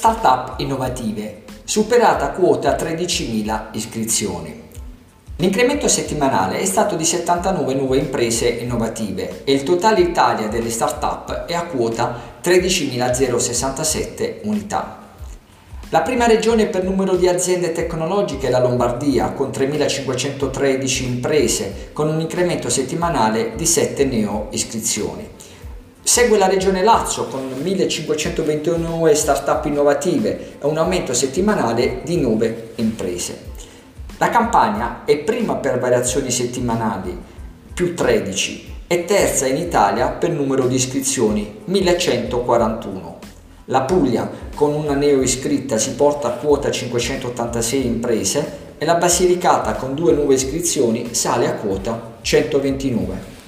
Startup innovative, superata quota 13.000 iscrizioni. L'incremento settimanale è stato di 79 nuove imprese innovative e il totale Italia delle start-up è a quota 13.067 unità. La prima regione per numero di aziende tecnologiche è la Lombardia, con 3.513 imprese, con un incremento settimanale di 7 neo iscrizioni. Segue la regione Lazio con 1529 start-up innovative e un aumento settimanale di 9 imprese. La Campania è prima per variazioni settimanali, più 13, e terza in Italia per numero di iscrizioni, 1141. La Puglia, con una neo iscritta, si porta a quota 586 imprese e la Basilicata, con due nuove iscrizioni, sale a quota 129.